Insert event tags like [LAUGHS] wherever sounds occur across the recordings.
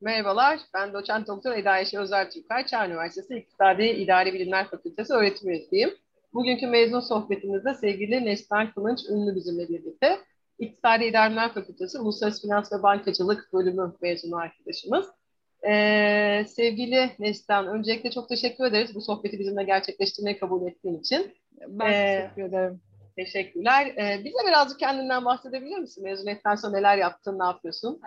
Merhabalar, ben doçent doktor Eda Ayşe Özer Türkay, Çağ Üniversitesi İktisadi İdari Bilimler Fakültesi öğretim üyesiyim. Bugünkü mezun sohbetimizde sevgili Neslihan Kılınç ünlü bizimle birlikte. İktisadi İdari Bilimler Fakültesi Uluslararası Finans ve Bankacılık bölümü mezunu arkadaşımız. Ee, sevgili Neslihan, öncelikle çok teşekkür ederiz bu sohbeti bizimle gerçekleştirmeyi kabul ettiğin için. Ben ee, teşekkür ederim. Teşekkürler. Ee, bize birazcık kendinden bahsedebilir misin? Mezuniyetten sonra neler yaptın, ne yapıyorsun?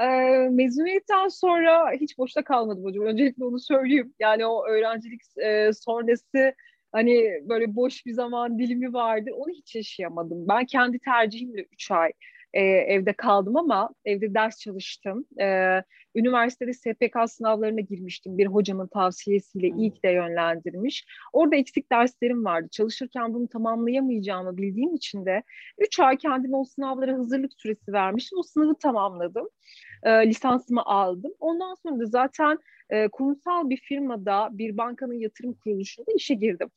E, mezuniyetten sonra hiç boşta kalmadım hocam. Öncelikle onu söyleyeyim. Yani o öğrencilik e, sonrası hani böyle boş bir zaman dilimi vardı. Onu hiç yaşayamadım. Ben kendi tercihimle 3 ay e, evde kaldım ama evde ders çalıştım. E, üniversitede SPK sınavlarına girmiştim. Bir hocamın tavsiyesiyle ilk de yönlendirmiş. Orada eksik derslerim vardı. Çalışırken bunu tamamlayamayacağımı bildiğim için de 3 ay kendime o sınavlara hazırlık süresi vermiştim. O sınavı tamamladım. E, lisansımı aldım. Ondan sonra da zaten e, kurumsal bir firmada bir bankanın yatırım kuruluşunda işe girdim.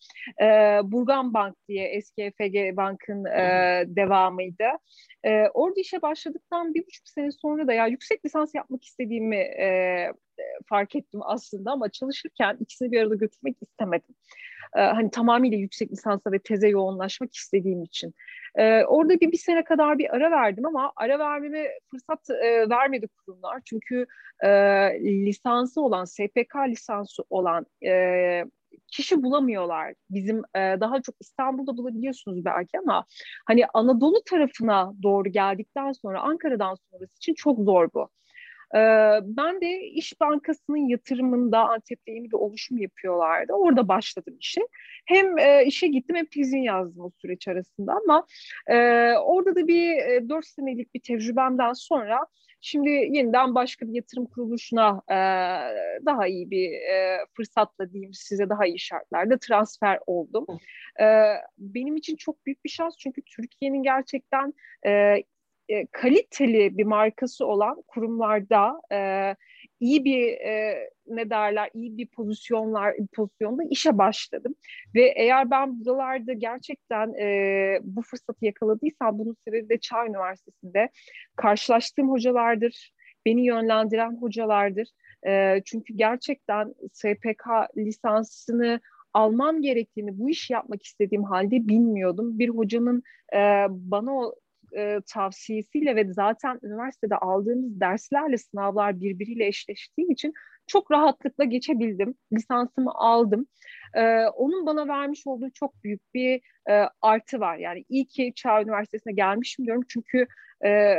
E, Burgan Bank diye eski EFG Bank'ın e, devamıydı. E, orada işe başladıktan bir buçuk sene sonra da ya yüksek lisans yapmak istediğimi e, fark ettim aslında ama çalışırken ikisini bir arada götürmek istemedim. E, hani tamamıyla yüksek lisansa ve teze yoğunlaşmak istediğim için. E, orada bir, bir sene kadar bir ara verdim ama ara vermeme fırsat e, vermedi kurumlar. Çünkü e, lisansı olan, SPK lisansı olan e, kişi bulamıyorlar. Bizim e, daha çok İstanbul'da bulabiliyorsunuz belki ama hani Anadolu tarafına doğru geldikten sonra Ankara'dan sonrası için çok zor bu. E, ben de İş Bankası'nın yatırımında Antep'te yeni bir oluşum yapıyorlardı. Orada başladım işe. Hem e, işe gittim hem tezin yazdım o süreç arasında ama e, orada da bir e, 4 senelik bir tecrübemden sonra Şimdi yeniden başka bir yatırım kuruluşuna daha iyi bir fırsatla diyeyim size daha iyi şartlarda transfer oldum. Benim için çok büyük bir şans çünkü Türkiye'nin gerçekten e, kaliteli bir markası olan kurumlarda e, iyi bir e, ne derler iyi bir pozisyonlar pozisyonda işe başladım. Ve eğer ben buralarda gerçekten e, bu fırsatı yakaladıysam bunun sebebi de Çağ Üniversitesi'nde karşılaştığım hocalardır beni yönlendiren hocalardır. E, çünkü gerçekten SPK lisansını almam gerektiğini bu iş yapmak istediğim halde bilmiyordum. Bir hocanın e, bana o e, tavsiyesiyle ve zaten üniversitede aldığımız derslerle sınavlar birbiriyle eşleştiği için çok rahatlıkla geçebildim. Lisansımı aldım. Ee, onun bana vermiş olduğu çok büyük bir e, artı var. Yani iyi ki Çağ Üniversitesi'ne gelmişim diyorum. Çünkü e,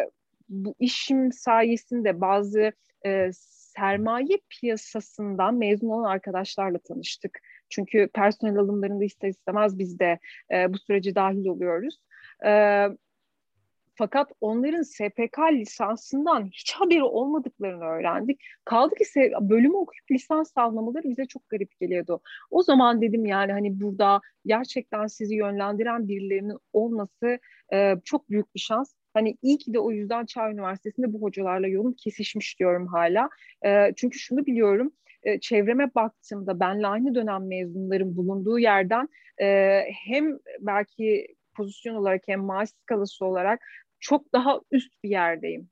bu işim sayesinde bazı e, sermaye piyasasından mezun olan arkadaşlarla tanıştık. Çünkü personel alımlarında ister istemez biz de e, bu sürece dahil oluyoruz. E, fakat onların SPK lisansından hiç haberi olmadıklarını öğrendik. Kaldı ki bölümü okuyup lisans almamaları bize çok garip geliyordu. O zaman dedim yani hani burada gerçekten sizi yönlendiren birilerinin olması e, çok büyük bir şans. Hani iyi ki de o yüzden Çağ Üniversitesi'nde bu hocalarla yolum kesişmiş diyorum hala. E, çünkü şunu biliyorum, e, çevreme baktığımda benle aynı dönem mezunların bulunduğu yerden e, hem belki pozisyon olarak hem maaş skalası olarak çok daha üst bir yerdeyim.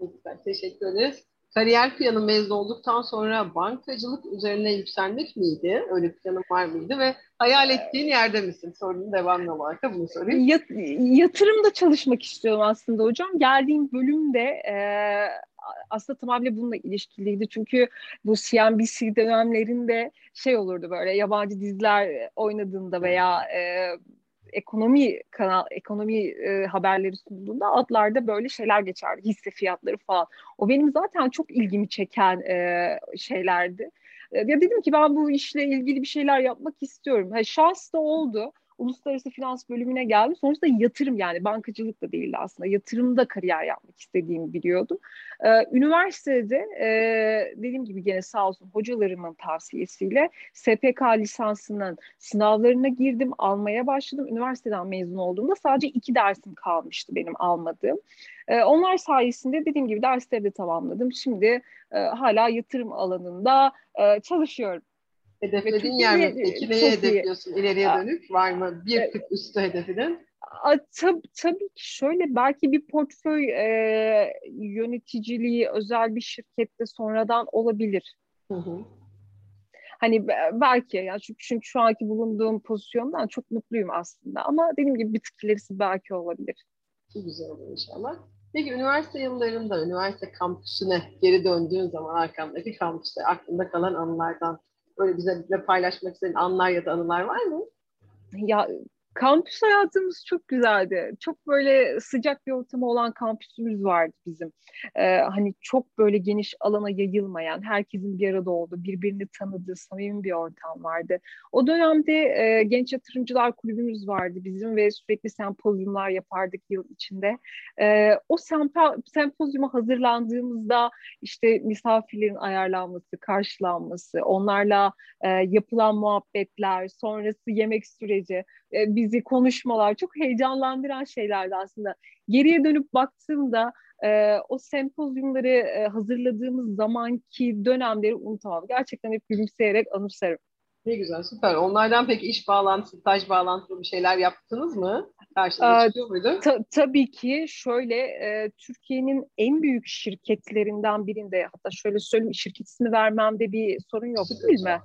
Güzel, teşekkür ederiz. Kariyer planı mezun olduktan sonra bankacılık üzerine yükselmek miydi? Öyle planın var mıydı ve hayal ettiğin yerde misin? Sorunun devamlı olarak da bunu sorayım. Yat, yatırımda çalışmak istiyorum aslında hocam. Geldiğim bölümde e, aslında tamamen bununla ilişkiliydi. Çünkü bu CNBC dönemlerinde şey olurdu böyle yabancı diziler oynadığında veya e, ekonomi kanal ekonomi e, haberleri sunduğunda adlarda böyle şeyler geçerdi hisse fiyatları falan. O benim zaten çok ilgimi çeken e, şeylerdi. E, ya dedim ki ben bu işle ilgili bir şeyler yapmak istiyorum. Ha, şans da oldu uluslararası finans bölümüne geldim. Sonrasında yatırım yani bankacılık da değildi aslında. Yatırımda kariyer yapmak istediğimi biliyordum. Ee, üniversitede e, dediğim gibi gene sağ olsun hocalarımın tavsiyesiyle SPK lisansının sınavlarına girdim, almaya başladım. Üniversiteden mezun olduğumda sadece iki dersim kalmıştı benim almadığım. Ee, onlar sayesinde dediğim gibi dersleri de tamamladım. Şimdi e, hala yatırım alanında e, çalışıyorum. Hedeflediğin yer mi peki? Neye hedefliyorsun iyi. ileriye dönük? Var mı bir tık üstü hedefinin? tab tabii ki şöyle belki bir portföy e, yöneticiliği özel bir şirkette sonradan olabilir. Hı hı. Hani belki yani çünkü, çünkü şu anki bulunduğum pozisyondan çok mutluyum aslında ama dediğim gibi bir tık ilerisi belki olabilir. Çok güzel olur inşallah. Peki üniversite yıllarında üniversite kampüsüne geri döndüğün zaman arkamdaki kampüste aklında kalan anılardan böyle bize, bize paylaşmak istediğin anlar ya da anılar var mı? Ya Kampüs hayatımız çok güzeldi. Çok böyle sıcak bir ortamı olan kampüsümüz vardı bizim. Ee, hani çok böyle geniş alana yayılmayan, herkesin bir arada olduğu, birbirini tanıdığı samimi bir ortam vardı. O dönemde e, Genç Yatırımcılar Kulübümüz vardı bizim ve sürekli sempozyumlar yapardık yıl içinde. E, o sempo sempozyuma hazırlandığımızda işte misafirlerin ayarlanması, karşılanması, onlarla e, yapılan muhabbetler, sonrası yemek süreci, e, bizi konuşmalar çok heyecanlandıran şeylerdi aslında. Geriye dönüp baktığımda e, o sempozyumları e, hazırladığımız zamanki dönemleri unutamam. Gerçekten hep gülümseyerek anımsarım. Ne güzel, süper. Onlardan peki iş bağlantısı, staj bağlantılı bir şeyler yaptınız mı? Karşınıza çıkıyor muydu? Ta- tabii ki şöyle, e, Türkiye'nin en büyük şirketlerinden birinde, hatta şöyle söyleyeyim, şirket ismi vermemde bir sorun yok değil mi?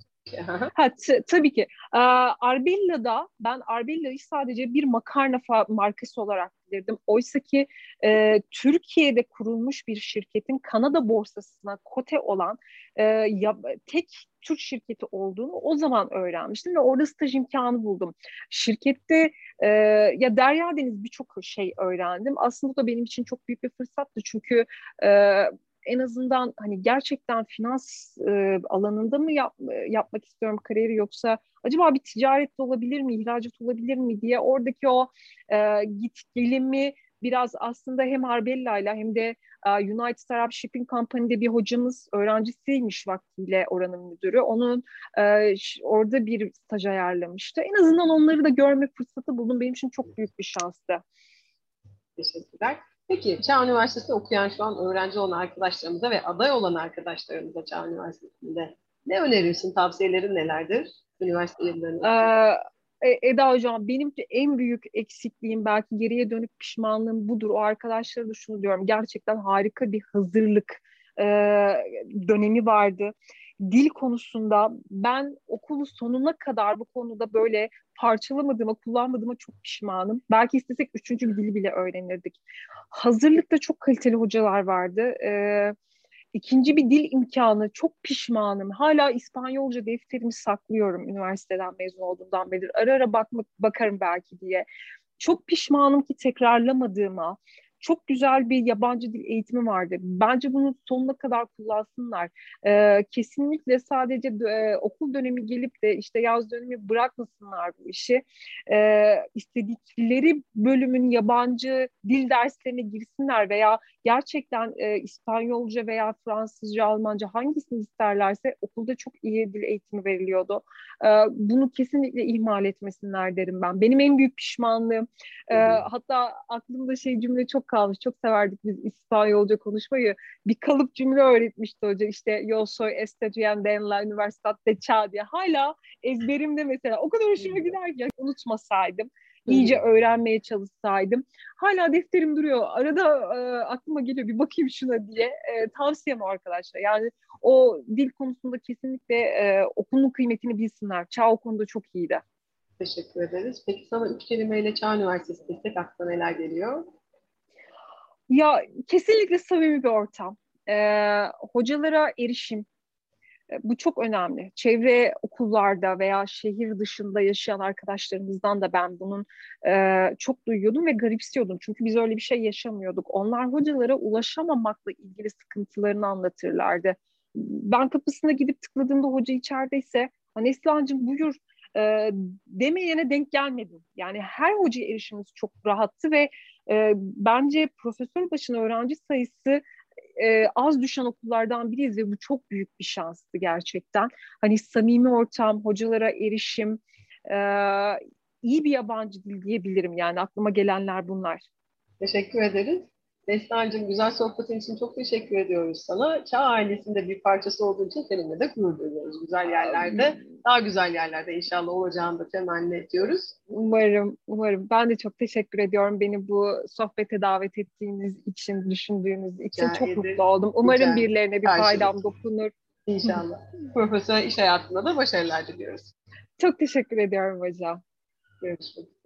Ha, t- tabii ki. Ee, Arbella'da ben Arbella'yı sadece bir makarna markası olarak bilirdim. Oysa ki e, Türkiye'de kurulmuş bir şirketin Kanada borsasına kote olan e, ya, tek Türk şirketi olduğunu o zaman öğrenmiştim ve orada staj imkanı buldum. Şirkette e, ya Derya Deniz birçok şey öğrendim. Aslında bu da benim için çok büyük bir fırsattı çünkü e, en azından hani gerçekten finans e, alanında mı yap, yapmak istiyorum kariyeri yoksa acaba bir ticaret olabilir mi, ihracat olabilir mi diye oradaki o e, git gelimi biraz aslında hem Arbella ile hem de United Arab Shipping Company'de bir hocamız öğrencisiymiş vaktiyle oranın müdürü. Onun uh, orada bir staj ayarlamıştı. En azından onları da görme fırsatı buldum. Benim için çok büyük bir şanstı. Teşekkürler. Peki Çağ Üniversitesi okuyan şu an öğrenci olan arkadaşlarımıza ve aday olan arkadaşlarımıza Çağ Üniversitesi'nde ne önerirsin? Tavsiyelerin nelerdir? Üniversite yıllarında. Ee, Eda Hocam benim en büyük eksikliğim belki geriye dönüp pişmanlığım budur. O arkadaşlara da şunu diyorum. Gerçekten harika bir hazırlık e, dönemi vardı dil konusunda ben okulu sonuna kadar bu konuda böyle parçalamadığıma, kullanmadığıma çok pişmanım. Belki istesek üçüncü bir dili bile öğrenirdik. Hazırlıkta çok kaliteli hocalar vardı. Ee, ikinci bir dil imkanı çok pişmanım. Hala İspanyolca defterimi saklıyorum üniversiteden mezun olduğumdan beri. Ara ara bakmak, bakarım belki diye. Çok pişmanım ki tekrarlamadığıma çok güzel bir yabancı dil eğitimi vardı. Bence bunu sonuna kadar kullansınlar. E, kesinlikle sadece e, okul dönemi gelip de işte yaz dönemi bırakmasınlar bu işi. E, istedikleri bölümün yabancı dil derslerine girsinler veya gerçekten e, İspanyolca veya Fransızca, Almanca hangisini isterlerse okulda çok iyi dil eğitimi veriliyordu. E, bunu kesinlikle ihmal etmesinler derim ben. Benim en büyük pişmanlığım e, hatta aklımda şey cümle çok kalmış. Çok severdik biz İspanyolca konuşmayı. Bir kalıp cümle öğretmişti hoca. İşte yo soy estudiante en la Universidad de Chá diye. Hala ezberimde mesela. O kadar hoşuma gider ki unutmasaydım iyice öğrenmeye çalışsaydım. Hala defterim duruyor. Arada e, aklıma geliyor bir bakayım şuna diye. E, tavsiyem arkadaşlar. Yani o dil konusunda kesinlikle e, okulun kıymetini bilsinler. Çağ o konuda çok iyiydi. Teşekkür ederiz. Peki sana üç kelimeyle Çağ Üniversitesi desek aklına neler geliyor? Ya kesinlikle samimi bir ortam. Ee, hocalara erişim. Ee, bu çok önemli. Çevre okullarda veya şehir dışında yaşayan arkadaşlarımızdan da ben bunun e, çok duyuyordum ve garipsiyordum. Çünkü biz öyle bir şey yaşamıyorduk. Onlar hocalara ulaşamamakla ilgili sıkıntılarını anlatırlardı. Ben kapısına gidip tıkladığımda hoca içerideyse Neslihan'cığım buyur e, demeyene denk gelmedim. Yani her hocaya erişimimiz çok rahattı ve e, bence profesör başına öğrenci sayısı e, az düşen okullardan biriyiz ve bu çok büyük bir şanstı gerçekten. Hani samimi ortam, hocalara erişim, e, iyi bir yabancı dil diyebilirim yani aklıma gelenler bunlar. Teşekkür ederiz. Neslihan'cığım güzel sohbetin için çok teşekkür ediyoruz sana. Çağ ailesinde bir parçası olduğu için seninle de gurur duyuyoruz. Güzel yerlerde, daha güzel yerlerde inşallah olacağını da temenni ediyoruz. Umarım, umarım. Ben de çok teşekkür ediyorum beni bu sohbete davet ettiğiniz için, düşündüğünüz için. Rica çok ederim. mutlu oldum. Umarım Rica birilerine bir faydam dokunur. İnşallah. [LAUGHS] Profesyonel iş hayatında da başarılar diliyoruz. Çok teşekkür ediyorum hocam. Görüşmek üzere.